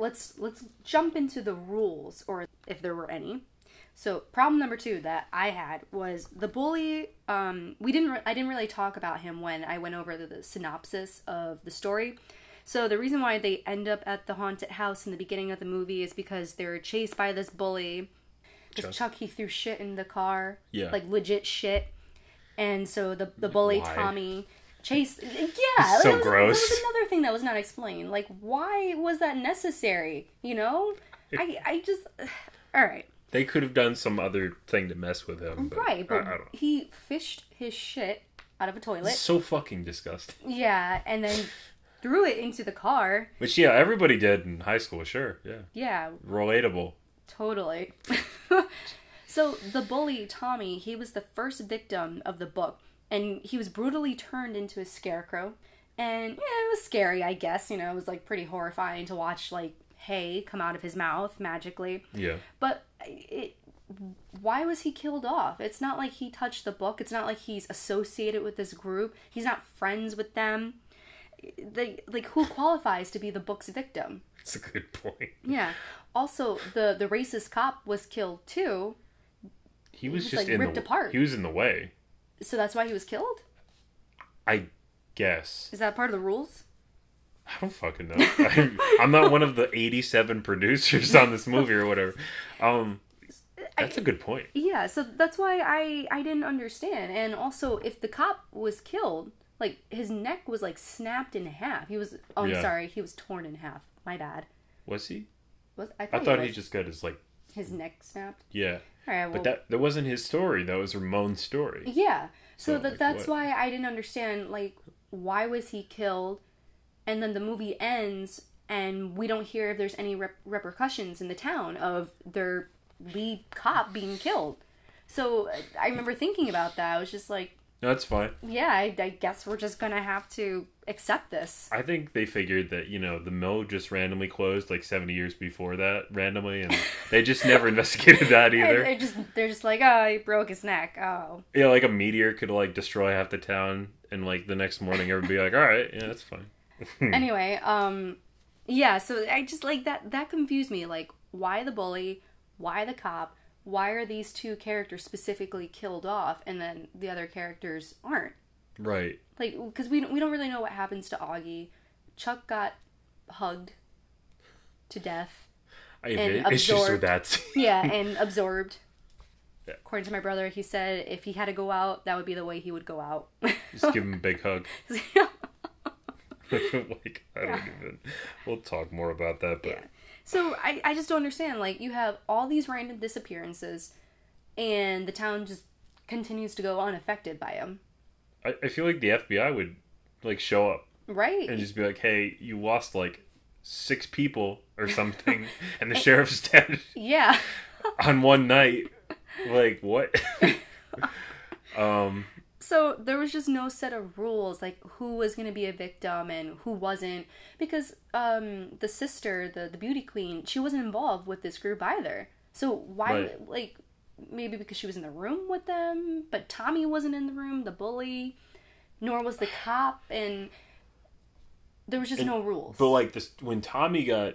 let's let's jump into the rules, or if there were any. So problem number two that I had was the bully. Um, we didn't. Re- I didn't really talk about him when I went over the, the synopsis of the story. So the reason why they end up at the haunted house in the beginning of the movie is because they're chased by this bully. This Chuck. He threw shit in the car. Yeah. Like legit shit. And so the the bully Why? Tommy chased. Yeah. So gross. That was another thing that was not explained. Like why was that necessary? You know. I I just. All right. They could have done some other thing to mess with him. But Right, but I don't know. he fished his shit out of a toilet. So fucking disgusting. Yeah, and then threw it into the car. Which yeah, everybody did in high school. Sure, yeah, Yeah, relatable. totally. so the bully Tommy, he was the first victim of the book, and he was brutally turned into a scarecrow. And yeah, it was scary, I guess. You know, it was like pretty horrifying to watch like hay come out of his mouth magically. Yeah, But it why was he killed off? It's not like he touched the book. It's not like he's associated with this group. He's not friends with them. They, like who qualifies to be the book's victim? it's a good point. Yeah. Also, the the racist cop was killed too, He was was, just like, in ripped the apart. he was in the way. So that's why he was killed. I guess Is that part of the rules? I don't fucking know. I'm, I'm not one of the 87 producers on this movie or whatever. Um, that's a good point. Yeah. So that's why I I didn't understand. And also, if the cop was killed, like his neck was like snapped in half. He was. Oh, I'm Yeah. sorry. He was torn in half. My bad. Was he? Was I I thought, thought he, he just got his like his neck snapped. yeah. Right. Well, But that that wasn't his story. That was Ramon's story. Yeah. So, So, that like, that's what? why I didn't understand like why was he killed, and then the movie ends and we don't hear if there's any rep- repercussions in the town of their lead cop being killed. So I remember thinking about that. I was just like, that's fine. yeah, I, I guess we're just gonna have to accept this. I think they figured that you know the mill just randomly closed like 70 years before that randomly, and they just never investigated that either. they're just they're just like, oh, he broke his neck. Oh, Yeah, like a meteor could like destroy half the town, and like the next morning everybody be like, all right, yeah, that's fine. anyway, um, yeah. So I just like that. That confused me. Like, why the bully? Why the cop? Why are these two characters specifically killed off, and then the other characters aren't? Right. Like, because we don't, we don't really know what happens to Augie. Chuck got hugged to death. I have issues with that. Yeah, and absorbed. Yeah. According to my brother, he said if he had to go out, that would be the way he would go out. Just give him a big hug. like I don't even. We'll talk more about that, but Yeah. So I, I just don't understand. Like you have all these random disappearances, and the town just continues to go unaffected by them. I, I feel like the FBI would like show up Right? and just be like, "Hey, you lost like six people or something, and the sheriff's dead yeah. on one night." Like what? um. So there was just no set of rules like who was going to be a victim and who wasn't because um the sister, the the beauty queen, she wasn't involved with this group either. So why Right. like maybe because she was in the room with them, but Tommy wasn't in the room, the bully, nor was the cop and there was just no rules. But like this, when Tommy got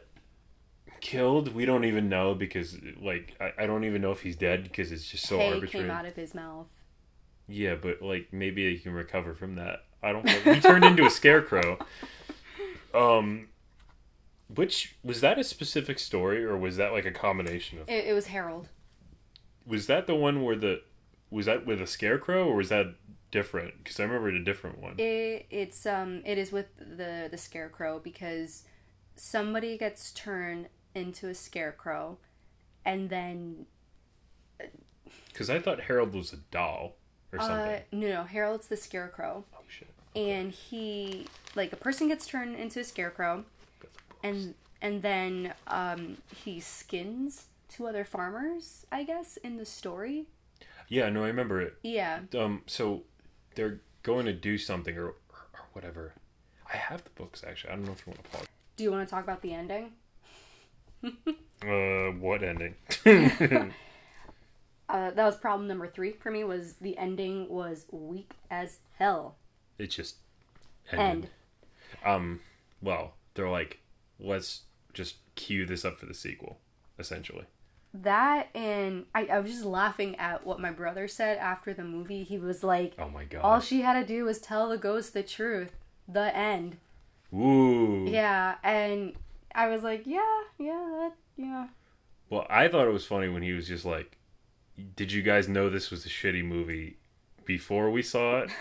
killed, we don't even know because like I, I don't even know if he's dead because it's just so hay arbitrary. came out of his mouth. Yeah, but like maybe he can recover from that. I don't know. He turned into a scarecrow. Um which was that a specific story or was that like a combination of It, it was Harold. Was that the one where the was that with a scarecrow or was that different? Cuz I remember a different one. It, it's um it is with the the scarecrow because somebody gets turned into a scarecrow and then Cuz I thought Harold was a doll or something. uh no no Harold's the scarecrow oh shit. and he like a person gets turned into a scarecrow and and then um he skins two other farmers I guess in the story. Yeah, no, I remember it. Yeah. Um so they're going to do something or or whatever. I have the books actually. I don't know if you want to pause. Do you want to talk about the ending? Uh what ending? Uh, that was problem number three for me. Was the ending was weak as hell. it just End. Um, well, they're like, let's just cue this up for the sequel, essentially. That and I, I was just laughing at what my brother said after the movie. He was like, Oh my god. all she had to do was tell the ghost the truth. The end. Ooh. Yeah, and I was like, yeah, yeah, that, yeah. Well, I thought it was funny when he was just like, "Did you guys know this was a shitty movie before we saw it?"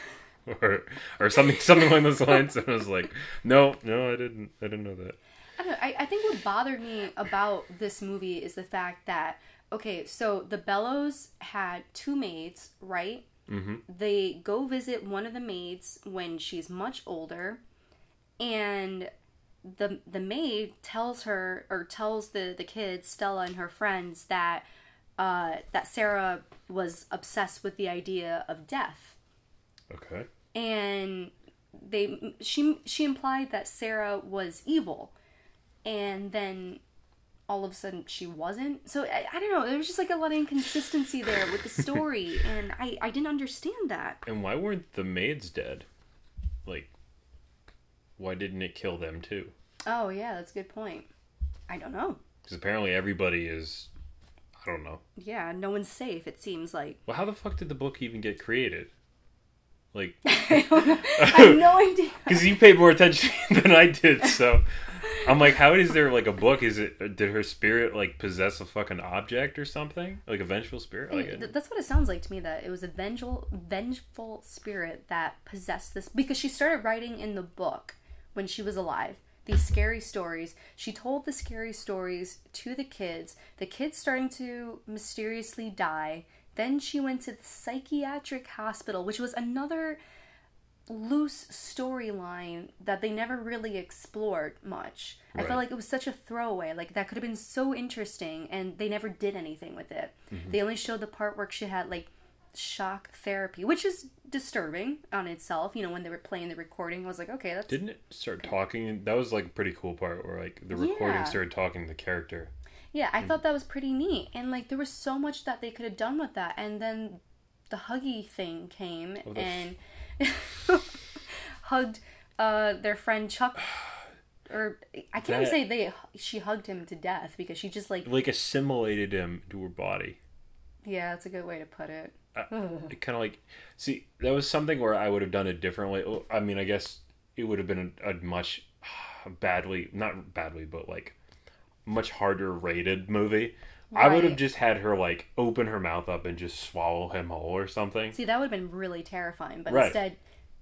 or or something something along those lines. And I was like, "No, no, I didn't. I didn't know that." I don't know. I, I think what bothered me about this movie is the fact that okay, so the Bellows had two maids, right? Mm-hmm. They go visit one of the maids when she's much older, and the the maid tells her or tells the the kids Stella and her friends that uh, that Sarah was obsessed with the idea of death Okay. and they she she implied that Sarah was evil, and then all of a sudden she wasn't. So I, I don't know. There was just like a lot of inconsistency there with the story, and I I didn't understand that. And why weren't the maids dead? Like, why didn't it kill them too? Oh yeah, that's a good point. I don't know. Because apparently everybody is. I don't know. Yeah, no one's safe. It seems like Well, how the fuck did the book even get created? Like, I, don't know. I have no idea. because you paid more attention than I did, so I'm like, how is there like a book? Is it did her spirit like possess a fucking object or something, like a vengeful spirit? Like, Th- That's what it sounds like to me. That it was a vengeful, vengeful spirit that possessed this because she started writing in the book when she was alive. These scary stories. She told the scary stories to the kids. The kids starting to mysteriously die. Then she went to the psychiatric hospital, which was another loose storyline that they never really explored much. I felt like it was such a throwaway. Like that could have been so interesting and they never did anything with it. Mm-hmm. They only showed the part where she had like shock therapy, which is disturbing on itself. You know, when they were playing the recording, I was like, okay, that's didn't it start talking? That was like a pretty cool part where like the recording Yeah. started talking to the character. Yeah, I thought that was pretty neat. And like there was so much that they could have done with that. And then the huggy thing came Oh, and hugged uh their friend Chuck or I can't even say they she hugged him to death because she just like Like assimilated him to her body. yeah, that's a good way to put it. It kind of like see that was something where I would have done it differently. I mean, I guess it would have been a, a much badly, not badly, but like much harder rated movie. I would have just had her like open her mouth up and just swallow him whole or something. See, that would have been really terrifying, but Right. instead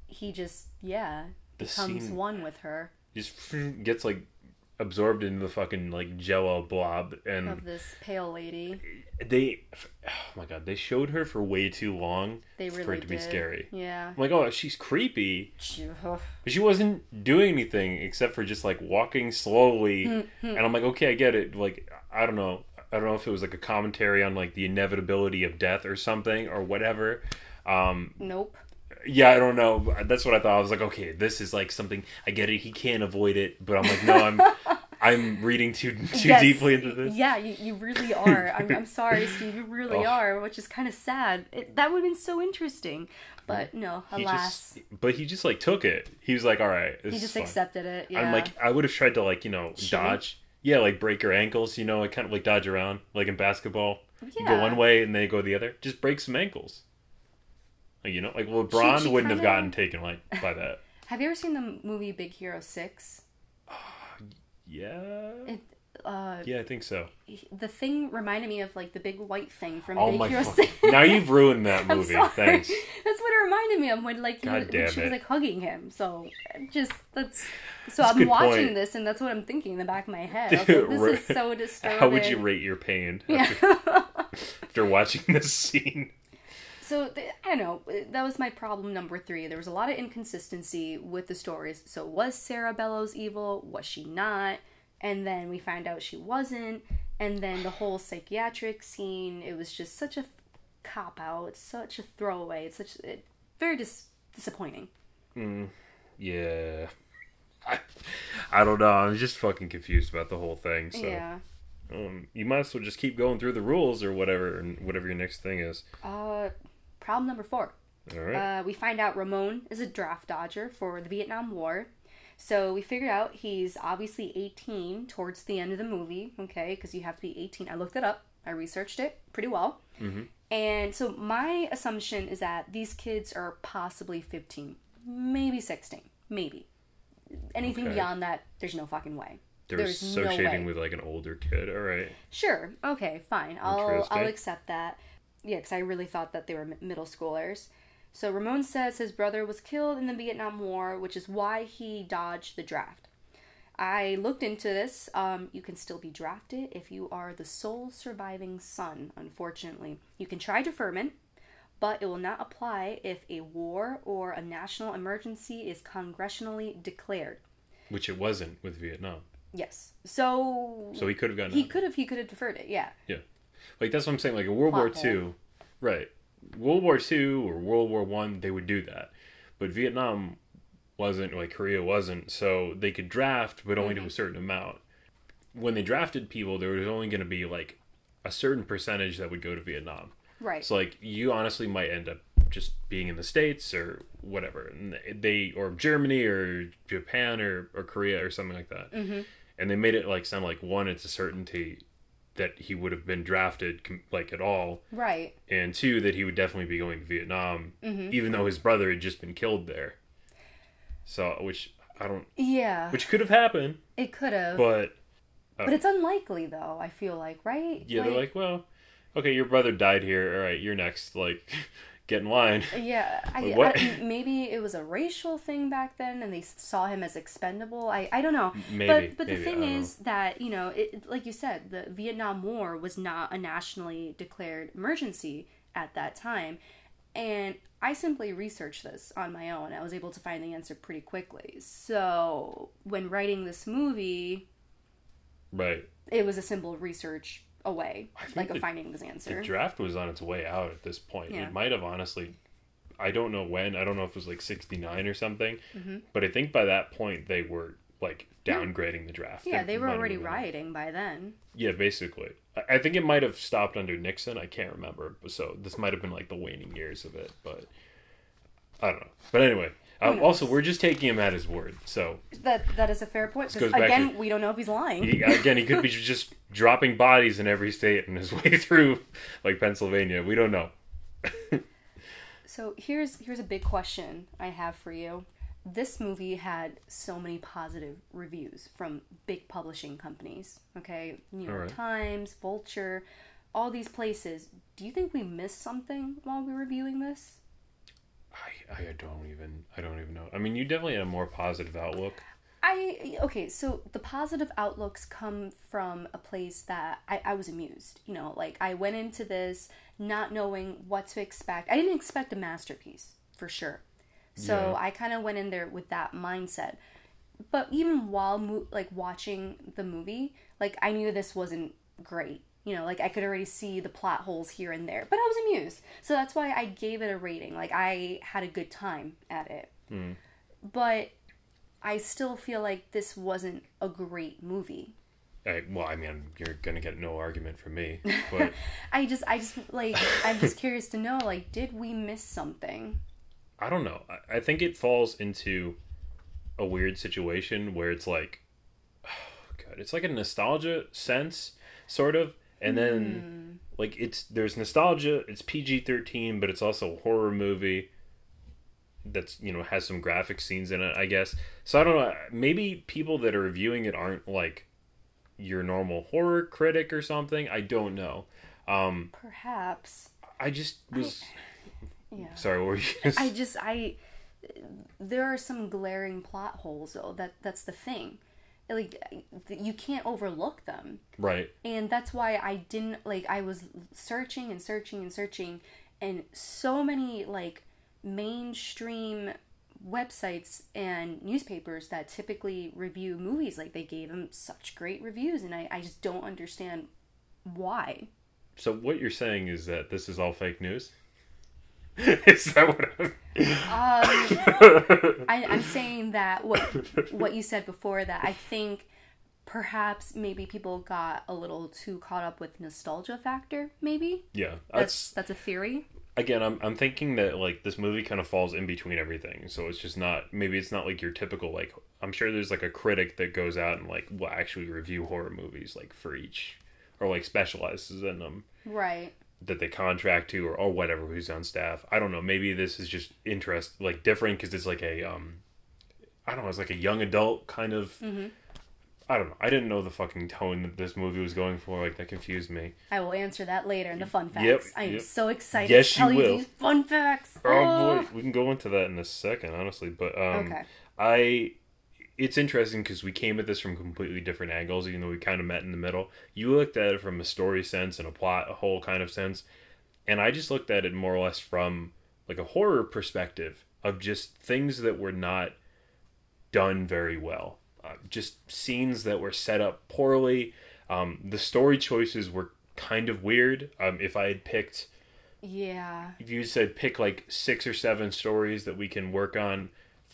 he just yeah, The becomes scene- one with her Just gets like absorbed into the fucking like jello blob and of this pale lady. they oh my god they showed her for way too long They really for it to be scary. Yeah. i'm like oh she's creepy. She- but she wasn't doing anything except for just like walking slowly. And i'm like okay i get it. Like i don't know. I don't know if it was like a commentary on like the inevitability of death or something or whatever. Um Nope. Yeah i don't know that's what i thought i was like okay this is like something i get it he can't avoid it but i'm like no i'm i'm reading too too Yes, deeply into this Yeah, you, you really are. I'm, I'm sorry, Steve. You really Oh. are, which is kind of sad. It, that would have been so interesting. But no, he alas. just but he just like took it he was like all right he just accepted it. Yeah. I'm like, I would have tried to like, you know, Shimmy? dodge. Yeah, like break your ankles, you know, like kind of like dodge around, like in basketball. You go one way and they go the other. Just break some ankles. Like, you know, like LeBron she wouldn't have gotten taken like by that. have you ever seen the movie Big Hero 6? Yeah. It, uh, Yeah, I think so. the thing reminded me of like the big white thing from Oh Big my Hero. 6. Now you've ruined that I'm movie. sorry. Thanks. That's what it reminded me of when like he when she was like hugging him. So just that's so That's I'm watching point. this and that's what I'm thinking in the back of my head. Like, this is so disturbing. How would you rate your pain Yeah. after, after watching this scene? So th- I don't know. That was my problem number three. There was a lot of inconsistency with the stories. So was Sarah Bellows evil? Was she not? And then we find out she wasn't. And then the whole psychiatric scene. It was just such a cop out. It's such a throwaway. It's such it, very dis- disappointing. Yeah. I, I don't know. I'm just fucking confused about the whole thing. So Yeah. um, you might as well just keep going through the rules or whatever, and whatever your next thing is. Uh, problem number four. All right. Uh, we find out Ramon is a draft dodger for the Vietnam War. So we figured out he's obviously 18 towards the end of the movie, okay, because you have to be 18. I looked it up, I researched it pretty well. And so my assumption is that these kids are possibly 15, maybe 16, maybe. Anything Okay. beyond that, there's no fucking way. They're There's no associating way. with like an older kid. All right. Sure. Okay. Fine. I'll I'll accept that. Yeah, because I really thought that they were mi- middle schoolers. So Ramon says his brother was killed in the Vietnam War, which is why he dodged the draft. I looked into this. Um, you can still be drafted if you are the sole surviving son. Unfortunately, you can try deferment, but it will not apply if a war or a national emergency is congressionally declared. Which it wasn't with Vietnam. Yes. So, So he could have gotten he could have he could have deferred it. Yeah. Yeah. Like that's what I'm saying. Like in World War Two, right? World War Two or World War One, they would do that, but Vietnam wasn't like Korea wasn't. So they could draft, but only to a certain amount. When they drafted people, there was only going to be like a certain percentage that would go to Vietnam. Right. So like you honestly might end up just being in the states or whatever, and they or Germany or Japan or, or Korea or something like that. Mm-hmm. And they made it like sound like one, it's a certainty that he would have been drafted like at all, right. and two that he would definitely be going to Vietnam, Mm-hmm. even though his brother had just been killed there. So which I don't, Yeah. which could have happened, it could have. But, but it's unlikely though, I feel like, right? yeah, they're like, well, okay, your brother died here. All right, you're next. Like, get in line. Uh, yeah, I, What- I- maybe it was a racial thing back then, and they saw him as expendable. I, I don't know. Maybe, but but maybe, the thing don't know. is that you know, it, like you said, the Vietnam War was not a nationally declared emergency at that time, and I simply researched this on my own. I was able to find the answer pretty quickly. So when writing this movie, Right. it was a simple research away, like of the- finding this answer. The draft was on its way out at this point. Yeah. It might have honestly, I don't know when. I don't know if it was like sixty nine or something. Mm-hmm. But I think by that point they were like downgrading the draft. yeah, they were already rioting by then. Yeah, basically. I, I think it might have stopped under Nixon. I can't remember. So this might have been like the waning years of it. But I don't know. But anyway. Uh, also, we're just taking him at his word. So That that is a fair point. Because again, to- we don't know if he's lying. he, again, he could be just dropping bodies in every state in his way through, like Pennsylvania. We don't know. So here's here's a big question I have for you. This movie had so many positive reviews from big publishing companies. Okay, New York Alright. Times, Vulture, all these places. Do you think we missed something while we were reviewing this? I, I don't even I don't even know. I mean, you definitely had a more positive outlook. I okay, so the positive outlooks come from a place that I, I was amused. You know, like I went into this not knowing what to expect. I didn't expect a masterpiece for sure. So Yeah. I kind of went in there with that mindset. But even while mo- like watching the movie, like I knew this wasn't great. You know, like I could already see the plot holes here and there, but I was amused. So that's why I gave it a rating. Like I had a good time at it. Mm. But I still feel like this wasn't a great movie. I, well, I mean, you're gonna get no argument from me, but I just I just like I'm just curious to know like did we miss something? I don't know. I, I think it falls into a weird situation where it's like, oh, God, it's like a nostalgia sense, sort of, and then like it's there's nostalgia. It's PG thirteen, but it's also a horror movie. That's you know has some graphic scenes in it, I guess. So I don't know. Maybe people that are reviewing it aren't like your normal horror critic or something. I don't know. Um, Perhaps. I just was Yeah. sorry. What were you? Gonna I just I there are some glaring plot holes though. That that's the thing. Like you can't overlook them. right. and that's why I didn't like I was searching and searching and searching and so many like mainstream websites and newspapers that typically review movies like they gave them such great reviews and I, I just don't understand why So what you're saying is that this is all fake news? is that what I'm... um, I, I'm saying that what what you said before that I think perhaps maybe people got a little too caught up with nostalgia factor maybe yeah, that's that's that's a theory again, I'm I'm thinking that like this movie kind of falls in between everything. So it's just not maybe it's not like your typical like I'm sure there's like a critic that goes out and like will actually review horror movies like for each or like specializes in them Right. That they contract to or, or whatever who's on staff. I don't know. Maybe this is just interest like different because it's like a um I don't know. It's like a young adult kind of. Mm-hmm. I don't know. I didn't know the fucking tone that this movie was going for. Like that confused me. I will answer that later in the fun facts. Yep, I am yep. so excited Yes, to tell you you, these fun facts. Oh boy, we can go into that in a second, honestly. But um, Okay. I, it's interesting because we came at this from completely different angles, even though we kind of met in the middle. You looked at it from a story sense and a plot, a whole kind of sense, and I just looked at it more or less from like a horror perspective of just things that were not done very well, uh, just scenes that were set up poorly. Um, the story choices were kind of weird. Um, if I had picked Yeah. if you said pick like six or seven stories that we can work on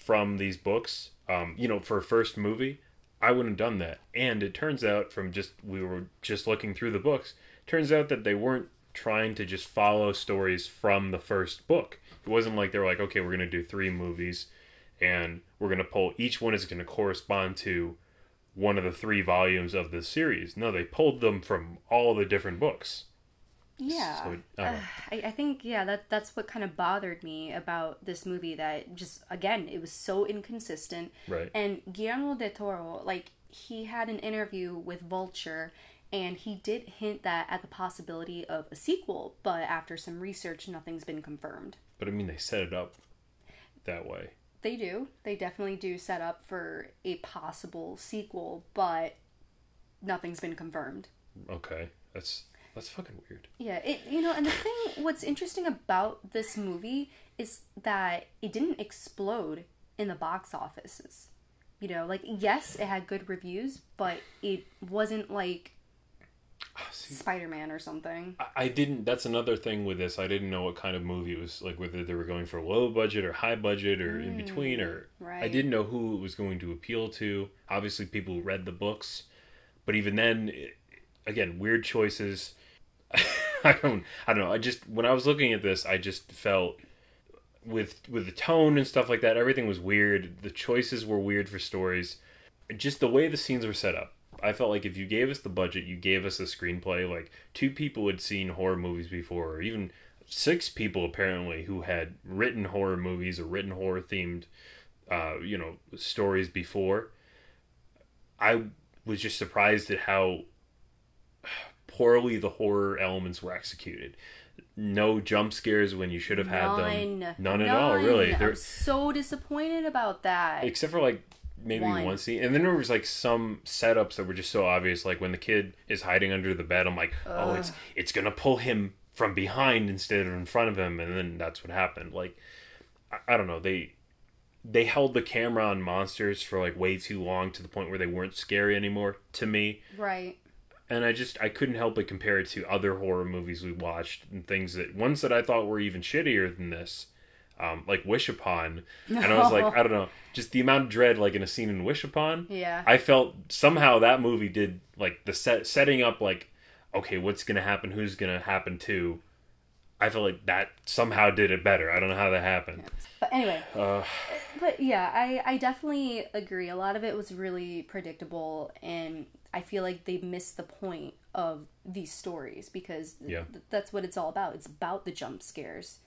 from these books, um, you know, for a first movie, I wouldn't have done that. And it turns out from just we were just looking through the books, turns out that they weren't trying to just follow stories from the first book. It wasn't like they were like, okay, we're gonna do three movies and we're gonna pull each one is gonna correspond to one of the three volumes of the series. No, they pulled them from all the different books. Yeah. So, I don't. I, I think yeah that that's what kind of bothered me about this movie that just again it was so inconsistent Right. and Guillermo del Toro like he had an interview with Vulture and he did hint that at the possibility of a sequel but after some research nothing's been confirmed But I mean, they set it up that way. they do they definitely do set up for a possible sequel but nothing's been confirmed Okay, that's that's fucking weird. Yeah, it you know, and the thing what's interesting about this movie is that it didn't explode in the box offices. You know, like yes, it had good reviews, but it wasn't like ah, Spider-Man or something. I- I didn't. That's another thing with this. I didn't know what kind of movie it was like. Whether they were going for low budget or high budget or in between, or mm, I didn't know who it was going to appeal to. Obviously, people who read the books, but even then, it, again, weird choices. I don't. I don't know. I just when I was looking at this, I just felt with with the tone and stuff like that. Everything was weird. The choices were weird for stories. Just the way the scenes were set up. I felt like if you gave us the budget, you gave us a screenplay. Like two people had seen horror movies before, or even six people apparently who had written horror movies or written horror themed, uh, you know, stories before. I was just surprised at how poorly the horror elements were executed. No jump scares when you should have had them. None. None at all, really. I'm They're- so disappointed about that. except for like maybe One. one. scene and then there was like some setups that were just so obvious like when the kid is hiding under the bed i'm like oh it's it's gonna pull him from behind instead of in front of him and then that's what happened like i, I don't know they they held the camera on monsters for like way too long to the point where they weren't scary anymore to me right. And I just I couldn't help but compare it to other horror movies we watched and things that ones that I thought were even shittier than this, um, like Wish Upon, and I was like I don't know, just the amount of dread like in a scene in Wish Upon. Yeah. I felt somehow that movie did like the set setting up like okay what's gonna happen who's gonna happen to. I felt like that somehow did it better. I don't know how that happened. But anyway, Uh, but yeah, I, I definitely agree. A lot of it was really predictable, and I feel like they missed the point of these stories because Yeah. th- that's what it's all about. It's about the jump scares,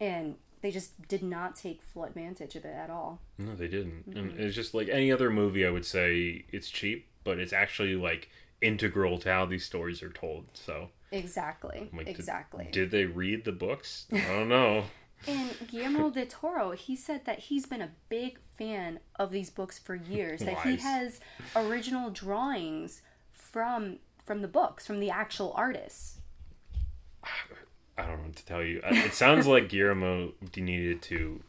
and they just did not take full advantage of it at all. No, they didn't. And it's just like any other movie, I would say it's cheap, but it's actually like integral to how these stories are told. So, Exactly. like, did- exactly. Did, they read the books? I don't know. And Guillermo del Toro, he said that he's been a big fan of these books for years. That he has original drawings from from the books, from the actual artists. I don't know what to tell you. Uh, it sounds like Guillermo needed to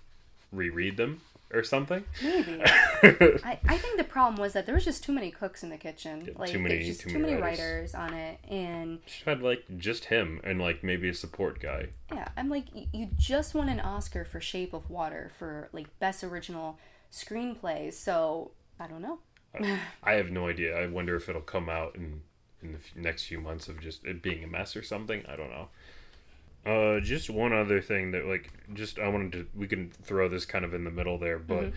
reread them or something. Maybe. I, I think the problem was that there was just too many cooks in the kitchen. like too many- just too too many many writers. writers on it, and she had like just him and like maybe a support guy. yeah, I'm like, you just won an Oscar for Shape of Water for like best original screenplay. So I don't know. I have no idea. I wonder if it'll come out in in the f- next few months of just it being a mess or something. I don't know. Uh, just one other thing that like just I wanted to we can throw this kind of in the middle there, but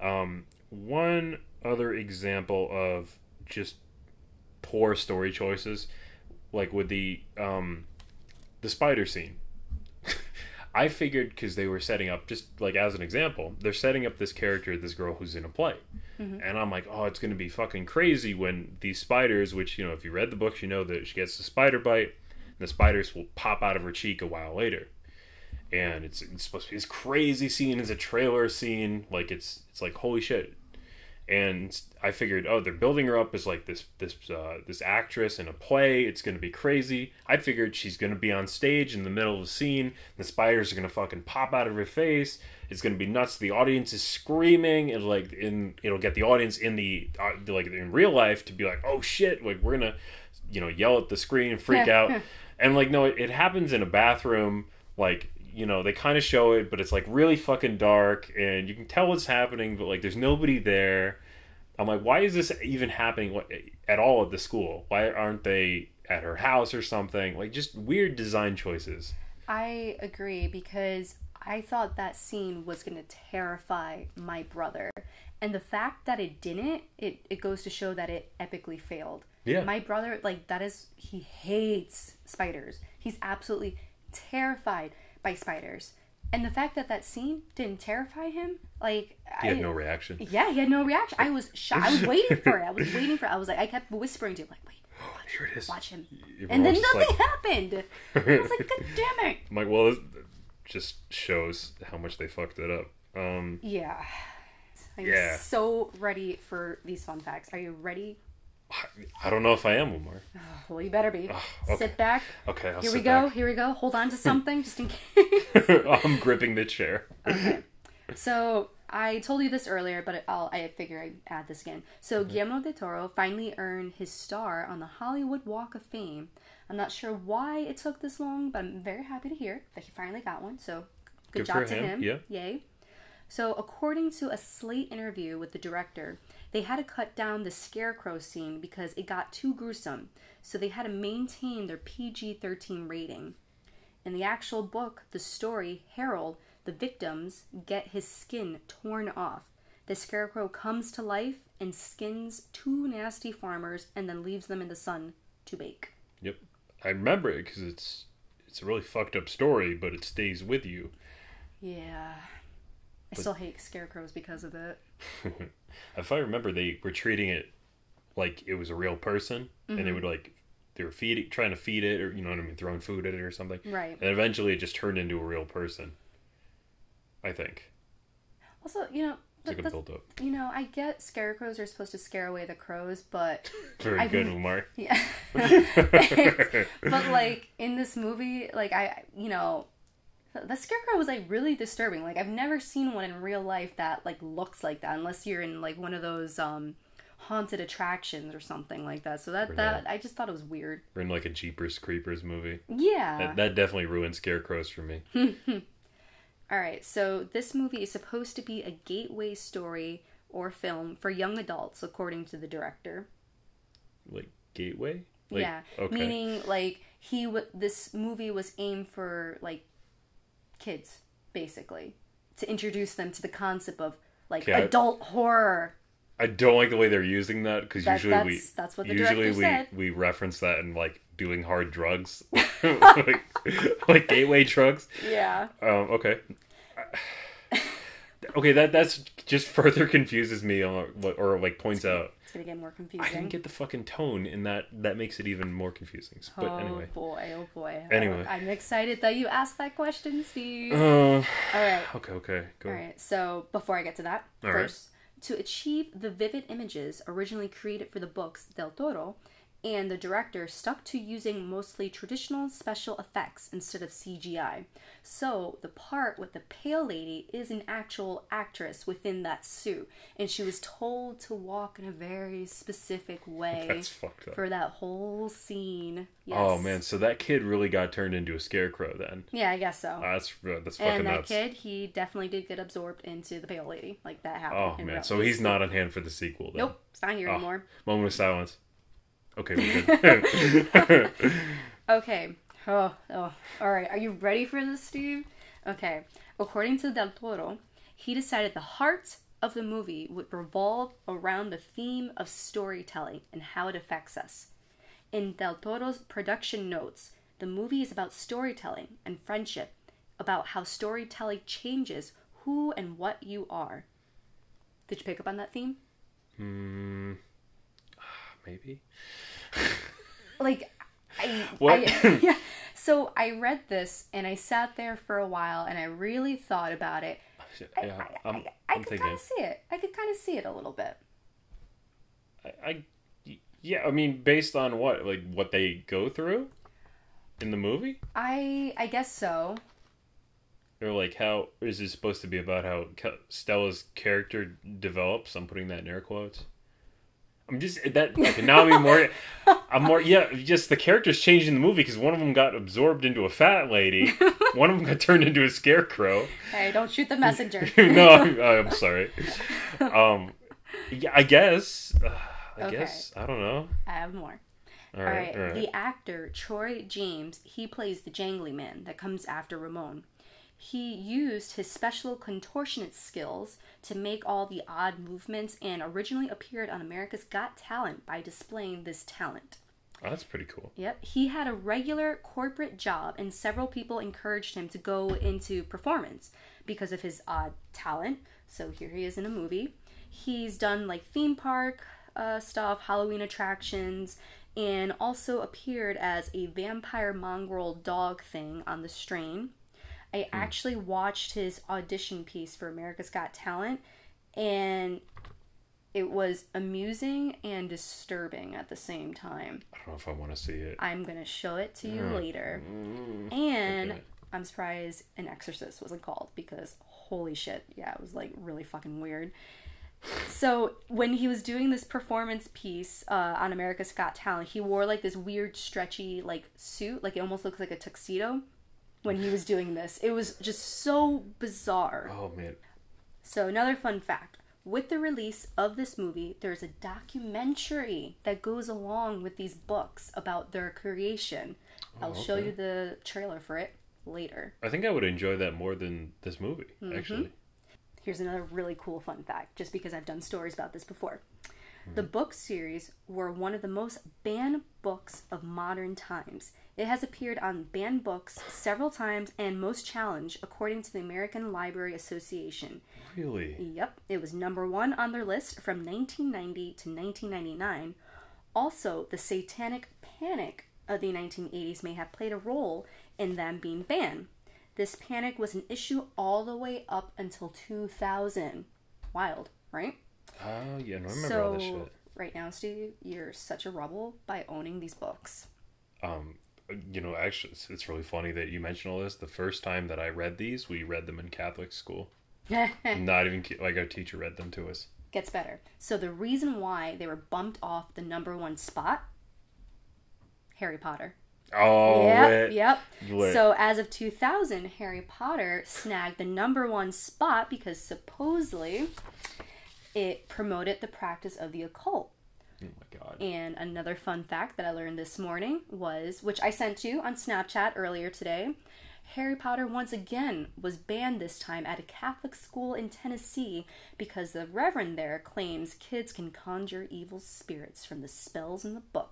um, one other example of just poor story choices, like with the um, the spider scene. I figured because they were setting up just like as an example, they're setting up this character, this girl who's in a play, and I'm like, oh, it's gonna be fucking crazy when these spiders, which you know, if you read the books, you know that she gets the spider bite, the spiders will pop out of her cheek a while later, and it's, it's supposed to be this crazy scene, it's a trailer scene, like it's it's like holy shit, and I figured, oh, they're building her up as like this this uh, this actress in a play. It's gonna be crazy. I figured she's gonna be on stage in the middle of the scene. The spiders are gonna fucking pop out of her face. It's gonna be nuts. The audience is screaming, and like in it'll get the audience in the uh, like in real life to be like, oh shit, like we're gonna you know yell at the screen, freak out, and like no, it, it happens in a bathroom. Like you know they kind of show it, but it's like really fucking dark, and you can tell what's happening, but like there's nobody there. I'm like, why is this even happening at all at the school? Why aren't they at her house or something? Like, just weird design choices. I agree because I thought that scene was going to terrify my brother. And the fact that it didn't, it, it goes to show that it epically failed. Yeah. My brother, like, that is, he hates spiders. He's absolutely terrified by spiders. And the fact that that scene didn't terrify him, like, He had I, no reaction. yeah, he had no reaction. I was shocked. I was waiting for it. I was waiting for it. I was like, I kept whispering to him, like, wait, Here it is. watch him. Everyone And then nothing like- happened. I was like, God damn it. I'm like, well, it just shows how much they fucked it up. Um, Yeah. I'm Yeah. so ready for these fun facts. Are you ready? I don't know if I am, Omar. Well, you better be. okay. Sit back. Okay, I'll Here we go. back. Here we go. Hold on to something just in case. I'm gripping the chair. Okay. so I told you this earlier, but I'll, I figure I'd add this again. So mm-hmm. Guillermo del Toro finally earned his star on the Hollywood Walk of Fame. I'm not sure why it took this long, but I'm very happy to hear that he finally got one. So good, Good job to him, him. yeah. Yay. So, according to a Slate interview with the director, they had to cut down the scarecrow scene because it got too gruesome. So, they had to maintain their PG 13 rating. In the actual book, the story, Harold, the victims get his skin torn off. The scarecrow comes to life and skins two nasty farmers and then leaves them in the sun to bake. Yep, I remember it because it's it's a really fucked up story, but it stays with you. Yeah. I still hate scarecrows because of it. If I remember, they were treating it like it was a real person, and Mm-hmm. they would like they were feeding, trying to feed it, or you know what I mean, throwing food at it or something. Right. And eventually, it just turned into a real person. I think Also, you know, it's like a build up. You know, I get scarecrows are supposed to scare away the crows, but Very I good, Umar. yeah. but like in this movie, like I, you know, the scarecrow was like really disturbing. Like I've never seen one in real life that like looks like that, unless you're in like one of those um haunted attractions or something like that. So that Or that I just thought it was weird. We're in like a Jeepers Creepers movie. Yeah. That, that definitely ruined scarecrows for me. All right, so this movie is supposed to be a gateway story or film for young adults, according to the director. like Gateway. Like, yeah, Okay. meaning like he w- this movie was aimed for like kids, basically, to introduce them to the concept of like Okay, I- adult horror. I don't like the way they're using that because That- usually we that's- that's what the usually we said. we reference that in like doing hard drugs, like, like gateway drugs. Yeah, Um, okay. Okay, that that's just further confuses me on what or like points out it's gonna get more confusing. I didn't get the fucking tone in that that makes it even more confusing. But oh anyway. boy, oh boy. Anyway. I'm excited that you asked that question, Steve. Uh, All right. okay, okay, go. All right. So before I get to that, All right. first, to achieve the vivid images originally created for the books Del Toro, and the director stuck to using mostly traditional special effects instead of CGI. So the part with the pale lady is an actual actress within that suit, and she was told to walk in a very specific way That's fucked up. for that whole scene. Oh, yes. Oh man, so that kid really got turned into a scarecrow then. Yeah, I guess so. That's that's fucking and that nuts. kid, he definitely did get absorbed into the pale lady. Like that happened. Oh man, so he's not on hand for the sequel then. Nope, it's not here Oh. anymore. Moment of silence. Okay, we're good. Okay, Oh, oh, all right. Are you ready for this, Steve? Okay. According to Del Toro, he decided the heart of the movie would revolve around the theme of storytelling and how it affects us. In Del Toro's production notes, the movie is about storytelling and friendship, about how storytelling changes who and what you are. Did you pick up on that theme? Hmm. Maybe. like I, What? I yeah. So I read this and I sat there for a while and I really thought about it. Oh, I, Yeah, I, I'm, I, I could kind of see it. I could kind of see it a little bit. I, I, yeah, I mean, based on what, like what they go through in the movie, I I guess so. or like how is it supposed to be about how Stella's character develops? I'm putting that in air quotes. I'm just that okay, now I'm more. I'm more yeah. Just the characters changed in the movie because one of them got absorbed into a fat lady, one of them got turned into a scarecrow. Hey, don't shoot the messenger. no, I'm, I'm sorry. Um, yeah, I guess. Uh, I Okay. guess I don't know. I have more. All All right, right. all right. The actor Troy James, he plays the jangly man that comes after Ramon. He used his special contortionist skills to make all the odd movements and originally appeared on America's Got Talent by displaying this talent. Oh, that's pretty cool. Yep, he had a regular corporate job, and several people encouraged him to go into performance because of his odd talent. So here he is in a movie. He's done like theme park uh, stuff, Halloween attractions, and also appeared as a vampire mongrel dog thing on The Strain. I actually watched his audition piece for America's Got Talent, and it was amusing and disturbing at the same time. I don't know if I want to see it. I'm gonna show it to you Mm. later. Mm, And okay. I'm surprised An Exorcist wasn't called because holy shit, yeah, it was like really fucking weird. So when he was doing this performance piece uh, on America's Got Talent, he wore like this weird stretchy like suit, like it almost looks like a tuxedo. When he was doing this, it was just so bizarre. Oh man, So, another fun fact with the release of this movie, there's a documentary that goes along with these books about their creation. I'll show you the trailer for it later. I think I would enjoy that more than this movie. Mm-hmm. Actually, Here's another really cool fun fact, just because I've done stories about this before. The book series were one of the most banned books of modern times. It has appeared on banned books several times and most challenged, according to the American Library Association. really. Yep, it was number one on their list from 1990 to 1999. Also, the satanic panic of the 1980s may have played a role in them being banned. This panic was an issue all the way up until 2000. Wild, right? Oh yeah, no, I remember so, all this shit. right now, Steve, you're such a rebel by owning these books. Um, you know, actually, it's, it's really funny that you mentioned all this. The first time that I read these, we read them in Catholic school. Not even like our teacher read them to us. Gets better. So, the reason why they were bumped off the number one spot Harry Potter. Oh, Yep, lit. yep. Lit. So as of 2000, Harry Potter snagged the number one spot because supposedly it promoted the practice of the occult. oh my god. And another fun fact that I learned this morning was, which I sent you on Snapchat earlier today, Harry Potter once again was banned this time at a Catholic school in Tennessee because the reverend there claims kids can conjure evil spirits from the spells in the book.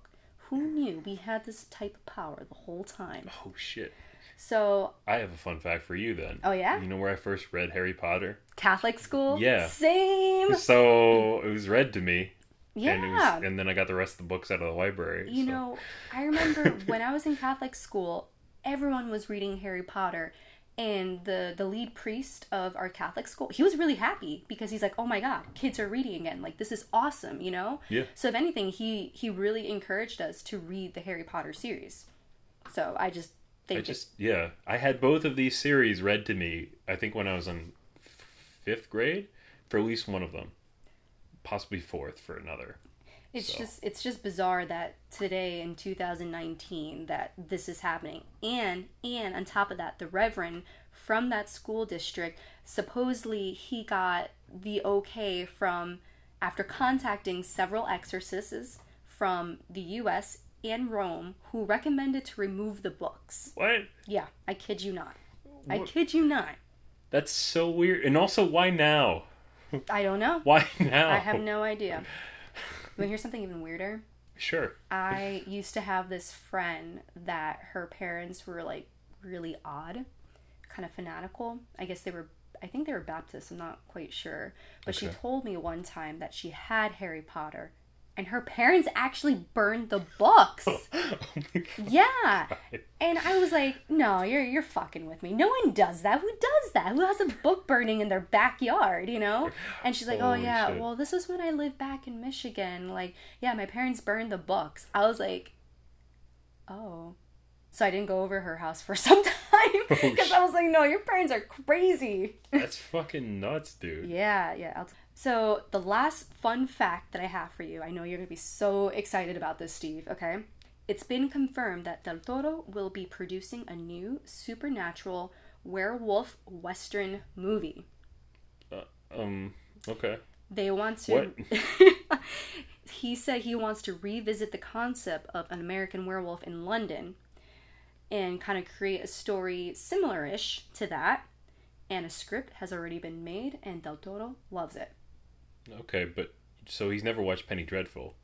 Who knew we had this type of power the whole time? Oh shit. So, I have a fun fact for you then. Oh, yeah? You know where I first read Harry Potter? Catholic school? Yeah. Same. So it was read to me. Yeah. And, was, and then I got the rest of the books out of the library. You so- know, I remember when I was in Catholic school, everyone was reading Harry Potter, and the the lead priest of our Catholic school, he was really happy because he's like, "Oh my God, kids are reading again! Like this is awesome!" You know. Yeah. So if anything, he he really encouraged us to read the Harry Potter series. So I just think I just yeah, I had both of these series read to me. I think when I was in fifth grade, for at least one of them, possibly fourth for another. It's So- just it's just bizarre that today in 2019 that this is happening. And and on top of that, the reverend from that school district supposedly he got the okay from after contacting several exorcists from the US and Rome who recommended to remove the books. What? Yeah, I kid you not. I kid you not. That's so weird. And also, why now? I don't know. Why now? I have no idea. To hear something even weirder? Sure. I used to have this friend that her parents were like really odd, kind of fanatical. I guess they were, I think they were Baptist, I'm not quite sure. But she told me one time that she had Harry Potter and her parents actually burned the books. oh God. Yeah. And I was like, no, you're you're fucking with me. No one does that. Who does that? Who has a book burning in their backyard, you know? And she's like, oh yeah, shit. well this is when I lived back in Michigan. Like, yeah, my parents burned the books. I was like, oh. So I didn't go over her house for some time oh, because I was like, no, your parents are crazy. That's fucking nuts, dude. Yeah, yeah. I'll t- so the last fun fact that I have for you, I know you're gonna be so excited about this, Steve. Okay, it's been confirmed that Del Toro will be producing a new supernatural werewolf western movie. Um. Okay. They want to. What? he said he wants to revisit the concept of an American werewolf in London, and kind of create a story similar-ish to that. And a script has already been made, and Del Toro loves it. Okay, but so he's never watched Penny Dreadful.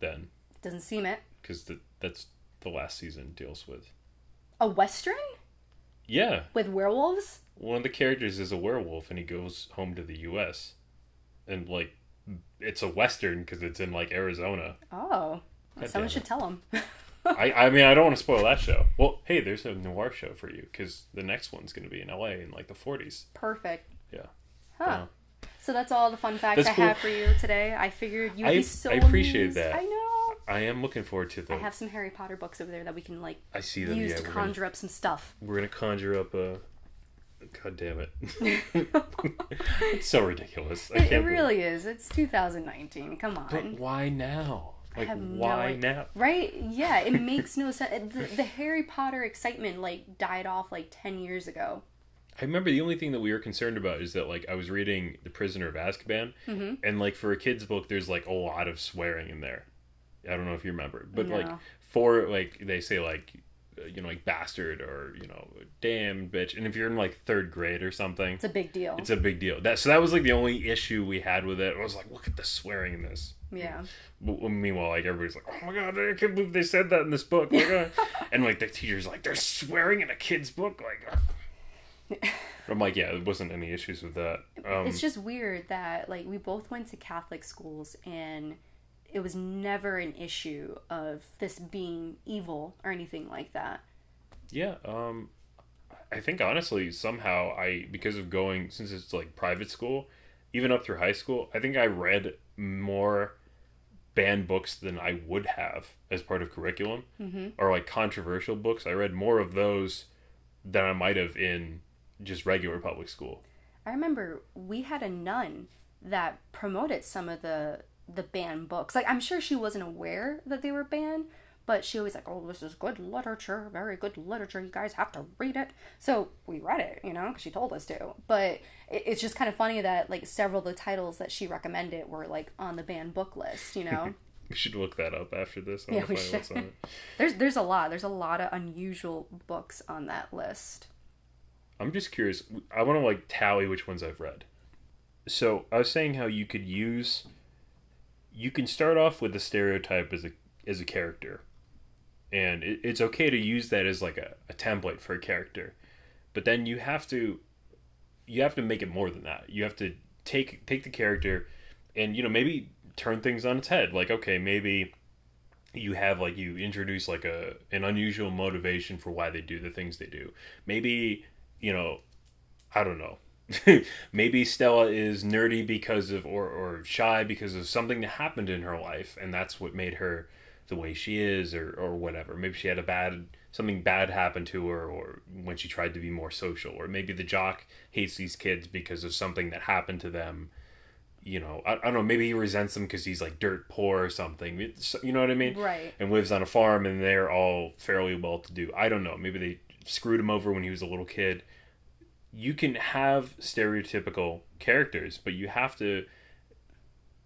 Then, Doesn't seem it. because that's the last season deals with. A western Yeah, with werewolves? one of the characters is a werewolf, and he goes home to the U.S. and like it's a western because it's in like Arizona. Oh, God someone should tell him. I I mean I don't want to spoil that show. Well, hey, there's a noir show for you because the next one's gonna be in L.A. in like the 40s. Perfect. Yeah. Huh. Yeah. So that's all the fun facts That's I cool. have for you today. I figured you'd I- be so I appreciate amused. that. I know. I am looking forward to the. I have some Harry Potter books over there that we can like I see them. use yeah, to we're gonna, conjure up some stuff. we're gonna conjure up a. God damn it! it's so ridiculous. I It, can't it really is. It's 2019. Come on. But why now? Like have no why idea. now? Right? Yeah, it makes no sense. The, the Harry Potter excitement like died off like 10 years ago. I remember the only thing that we were concerned about is that like I was reading The Prisoner of Azkaban, Mhm. and like for a kid's book, there's like a lot of swearing in there. I don't know if you remember, but like for like they say like uh, you know like bastard or you know damn bitch, and if you're in like third grade or something, It's a big deal. it's a big deal. That so that was like the only issue we had with it. I was like, look at the swearing in this. yeah. But meanwhile, like everybody's like, "Oh my god, I can't believe they said that in this book!" Like, uh, and like the teacher's like, "They're swearing in a kid's book!" Like, uh. I'm like, "Yeah, there wasn't any issues with that." Um, it's just weird that like we both went to Catholic schools and it was never an issue of this being evil or anything like that. yeah, um, I think honestly, somehow I because of going since it's like private school, even up through high school, I think I read more banned books than I would have as part of curriculum, Mm-hmm. or like controversial books. I read more of those than I might have in just regular public school. I remember we had a nun that promoted some of the the banned books. Like I'm sure she wasn't aware that they were banned, but she was like, "Oh, this is good literature, very good literature. You guys have to read it." So we read it, you know, because she told us to. But it, it's just kind of funny that like several of the titles that she recommended were like on the banned book list. You know, We should look that up after this. Yeah, we to find what's on should. there's there's a lot. There's a lot of unusual books on that list. I'm just curious. I want to like tally which ones I've read. So I was saying how you could use, you can start off with a stereotype as a as a character, and it, it's okay to use that as like a, a template for a character, but then you have to, you have to make it more than that. You have to take take the character, and you know maybe turn things on its head. Like okay, maybe you have like you introduce like a an unusual motivation for why they do the things they do. Maybe you know, I don't know. Maybe Stella is nerdy because of or or shy because of something that happened in her life and that's what made her the way she is or or whatever. Maybe she had a bad something bad happened to her or when she tried to be more social or maybe the jock hates these kids because of something that happened to them. You know, I, I don't know, maybe he resents them because he's like dirt poor or something. It's, you know what I mean? Right. and lives on a farm and they're all fairly well to do. I don't know. Maybe they screwed him over when he was a little kid. You can have stereotypical characters, but you have to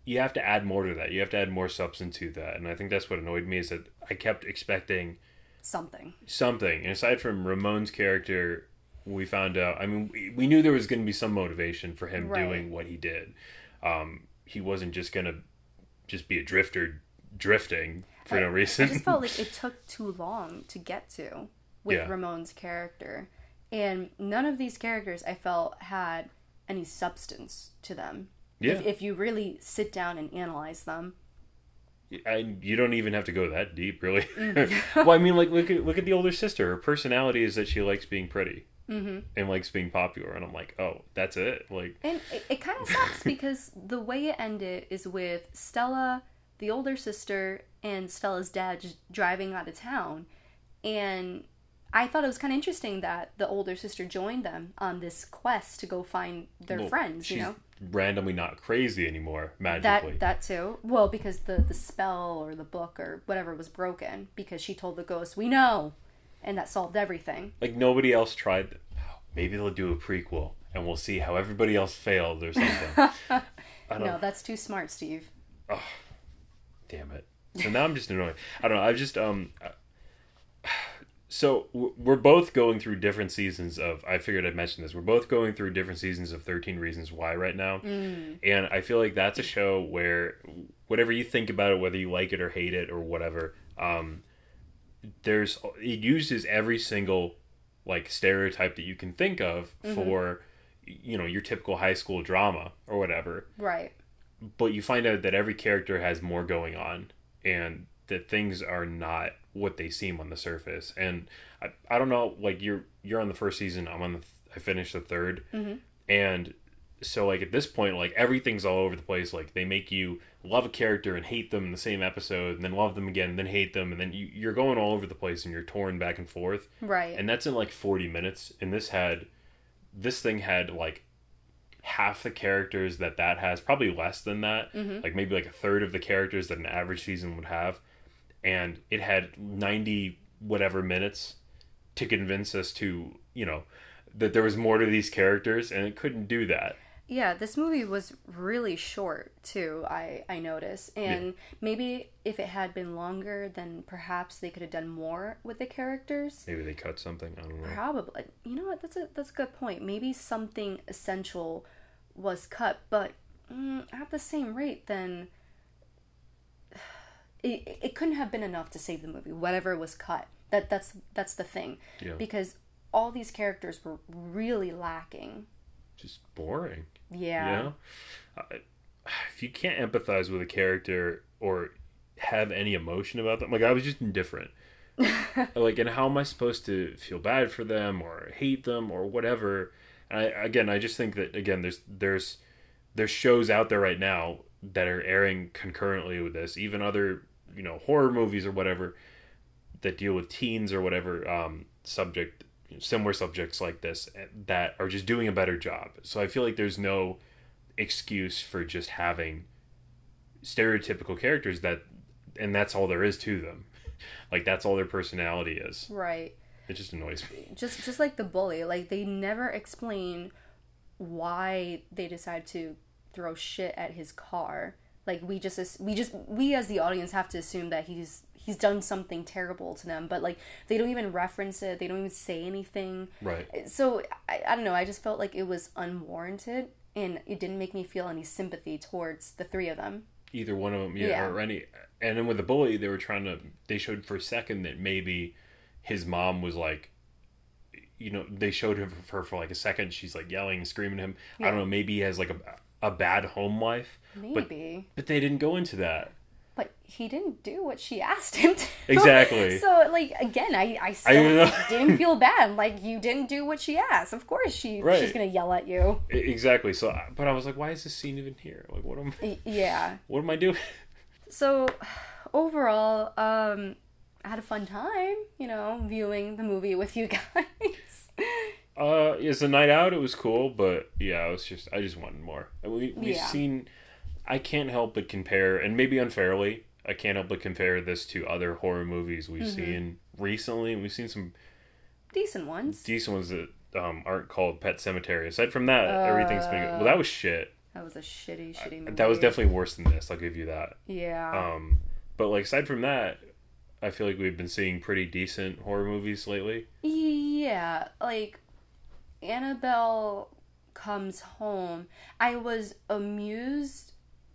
you have to add more to that. You have to add more substance to that, and I think that's what annoyed me is that I kept expecting Something. something. And aside from Ramon's character, we found out. I mean, we, we knew there was going to be some motivation for him Right. doing what he did. Um, he wasn't just going to just be a drifter drifting for no reason. I just felt like it took too long to get to with Yeah. Ramon's character. And none of these characters I felt had any substance to them. Yeah. If, if you really sit down and analyze them. and you don't even have to go that deep, really. Mm. well, I mean, like look at look at the older sister. Her personality is that she likes being pretty Mm-hmm. and likes being popular, and I'm like, oh, that's it. Like, And it, it kind of sucks because the way it ended is with Stella, the older sister, and Stella's dad just driving out of town. And I thought it was kind of interesting that the older sister joined them on this quest to go find their well, friends, you know? randomly not crazy anymore magically. that that too. Well, because the the spell or the book or whatever was broken because she told the ghost, "We know." And that solved everything. like nobody else tried. Maybe they'll do a prequel, and we'll see how everybody else failed or something. I don't. No, that's too smart, Steve. Oh, Damn it. So now I'm just annoyed. I don't know. I've just um. uh, So we're both going through different seasons of. I figured I'd mention this. We're both going through different seasons of Thirteen Reasons Why right now, and I feel like that's a show where whatever you think about it, whether you like it or hate it or whatever, um, there's it uses every single like stereotype that you can think of for you know your typical high school drama or whatever Right. but you find out that every character has more going on and that things are not what they seem on the surface. And i, I don't know like you're you're on the first season i'm on the th- i finished the 3rd mm-hmm. and so like at this point like everything's all over the place. Like they make you love a character and hate them in the same episode and then love them again then hate them and then you, you're going all over the place and you're torn back and forth. Right. and that's in like 40 minutes. And this had this thing had like half the characters that that has probably less than that. Mm-hmm. Like maybe like a third of the characters that an average season would have and it had 90 whatever minutes to convince us to you know that there was more to these characters and it couldn't do that Yeah, this movie was really short too. I I noticed, and maybe if it had been longer, then perhaps they could have done more with the characters. maybe they cut something i don't know Probably, you know what? That's a that's a good point. Maybe something essential was cut, but mm, at the same rate, then it it couldn't have been enough to save the movie. Whatever was cut, that that's that's the thing, Yeah. because all these characters were really lacking. just boring Yeah. You know, if you can't empathize with a character or have any emotion about them, like I was just indifferent. like, and how am I supposed to feel bad for them or hate them or whatever? And I, again, I just think that again, there's there's there's shows out there right now that are airing concurrently with this, even other you know horror movies or whatever that deal with teens or whatever um, subject similar subjects like this eh, that are just doing a better job. So i feel like there's no excuse for just having stereotypical characters that and that's all there is to them. Like that's all their personality is. Right. it just annoys me. Just just like the bully like they never explain why they decide to throw shit at his car like we just we just we as the audience have to assume that he's he's done something terrible to them but like they don't even reference it they don't even say anything. Right. So I, I don't know i just felt like it was unwarranted and it didn't make me feel any sympathy towards the three of them. Either one of them yeah, Yeah. or any and then with the bully they were trying to they showed for a second that maybe his mom was like you know they showed her for, for like a second she's like yelling screaming at him. I don't know maybe he has like a, a bad home life maybe but they didn't go into that but he didn't do what she asked him to. Exactly. so, like, again, I, I still know. didn't feel bad. Like, you didn't do what she asked. Of course, she she's gonna yell at you. Exactly so but i was like why is this scene even here like what am Y- Yeah. what am i doing So, overall, um, I had a fun time. You know, viewing the movie with you guys. Uh, as a night out, it was cool, but yeah, it was just I just wanted more. We we've Yeah. seen. I can't help but compare, and maybe unfairly, I can't help but compare this to other horror movies we've Mm-hmm. seen recently. We've seen some Decent ones. decent ones that um, aren't called Pet Sematary. Aside from that, everything's been good. Well, that was shit. That was a shitty, shitty movie. That was definitely worse than this. I'll give you that. Yeah. Um, but like aside from that, I feel like we've been seeing pretty decent horror movies lately. Yeah, like Annabelle comes home. I was amused,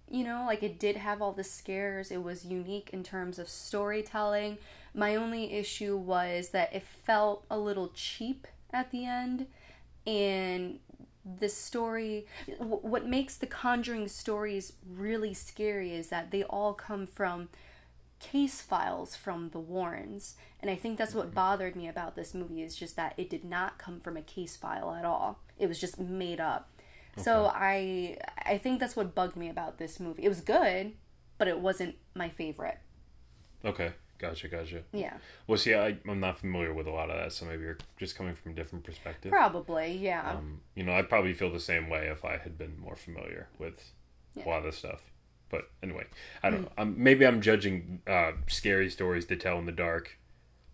you know, like it did have all the scares. It was unique in terms of storytelling. My only issue was that it felt a little cheap at the end and the story what makes the conjuring stories really scary is that they all come from case files from the Warrens. And I think that's what bothered me about this movie is just that it did not come from a case file at all. It was just made up. Okay. So I I think that's what bugged me about this movie. It was good, but it wasn't my favorite. Okay, gotcha, gotcha. Yeah. Well, see, I, I'm not familiar with a lot of that, so maybe you're just coming from a different perspective. Probably, yeah. Um, you know, I'd probably feel the same way if I had been more familiar with Yeah. a lot of this stuff. But anyway, I don't know. I'm, maybe I'm judging uh, scary stories to tell in the dark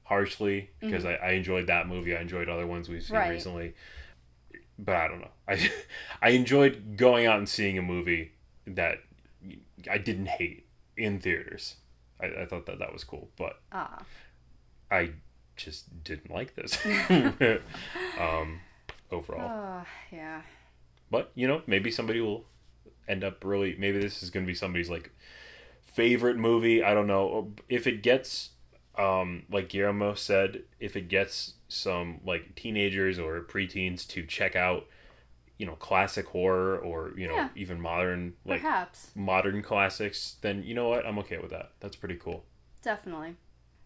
harshly because I, I enjoyed that movie. I enjoyed other ones we've seen Right. recently. But I don't know. I I enjoyed going out and seeing a movie that I didn't hate in theaters. I, I thought that that was cool, but ah. I just didn't like this. um, overall. Oh, yeah. But you know, maybe somebody will end up really. Maybe this is going to be somebody's like favorite movie. I don't know if it gets, um, like Guillermo said, if it gets some like teenagers or preteens to check out, you know, classic horror or you know Yeah. even modern like Perhaps. modern classics. Then you know what, I'm okay with that. That's pretty cool. Definitely.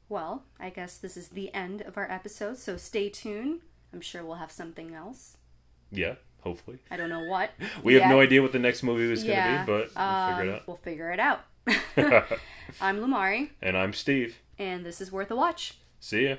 Well, I guess this is the end of our episode, so stay tuned. I'm sure we'll have something else. Yeah, hopefully. I don't know what. We have no idea what the next movie was going to be, but we'll figure Um, it We'll figure it out. out. I'm Lamari, and I'm Steve. and this is Worth a Watch. See ya.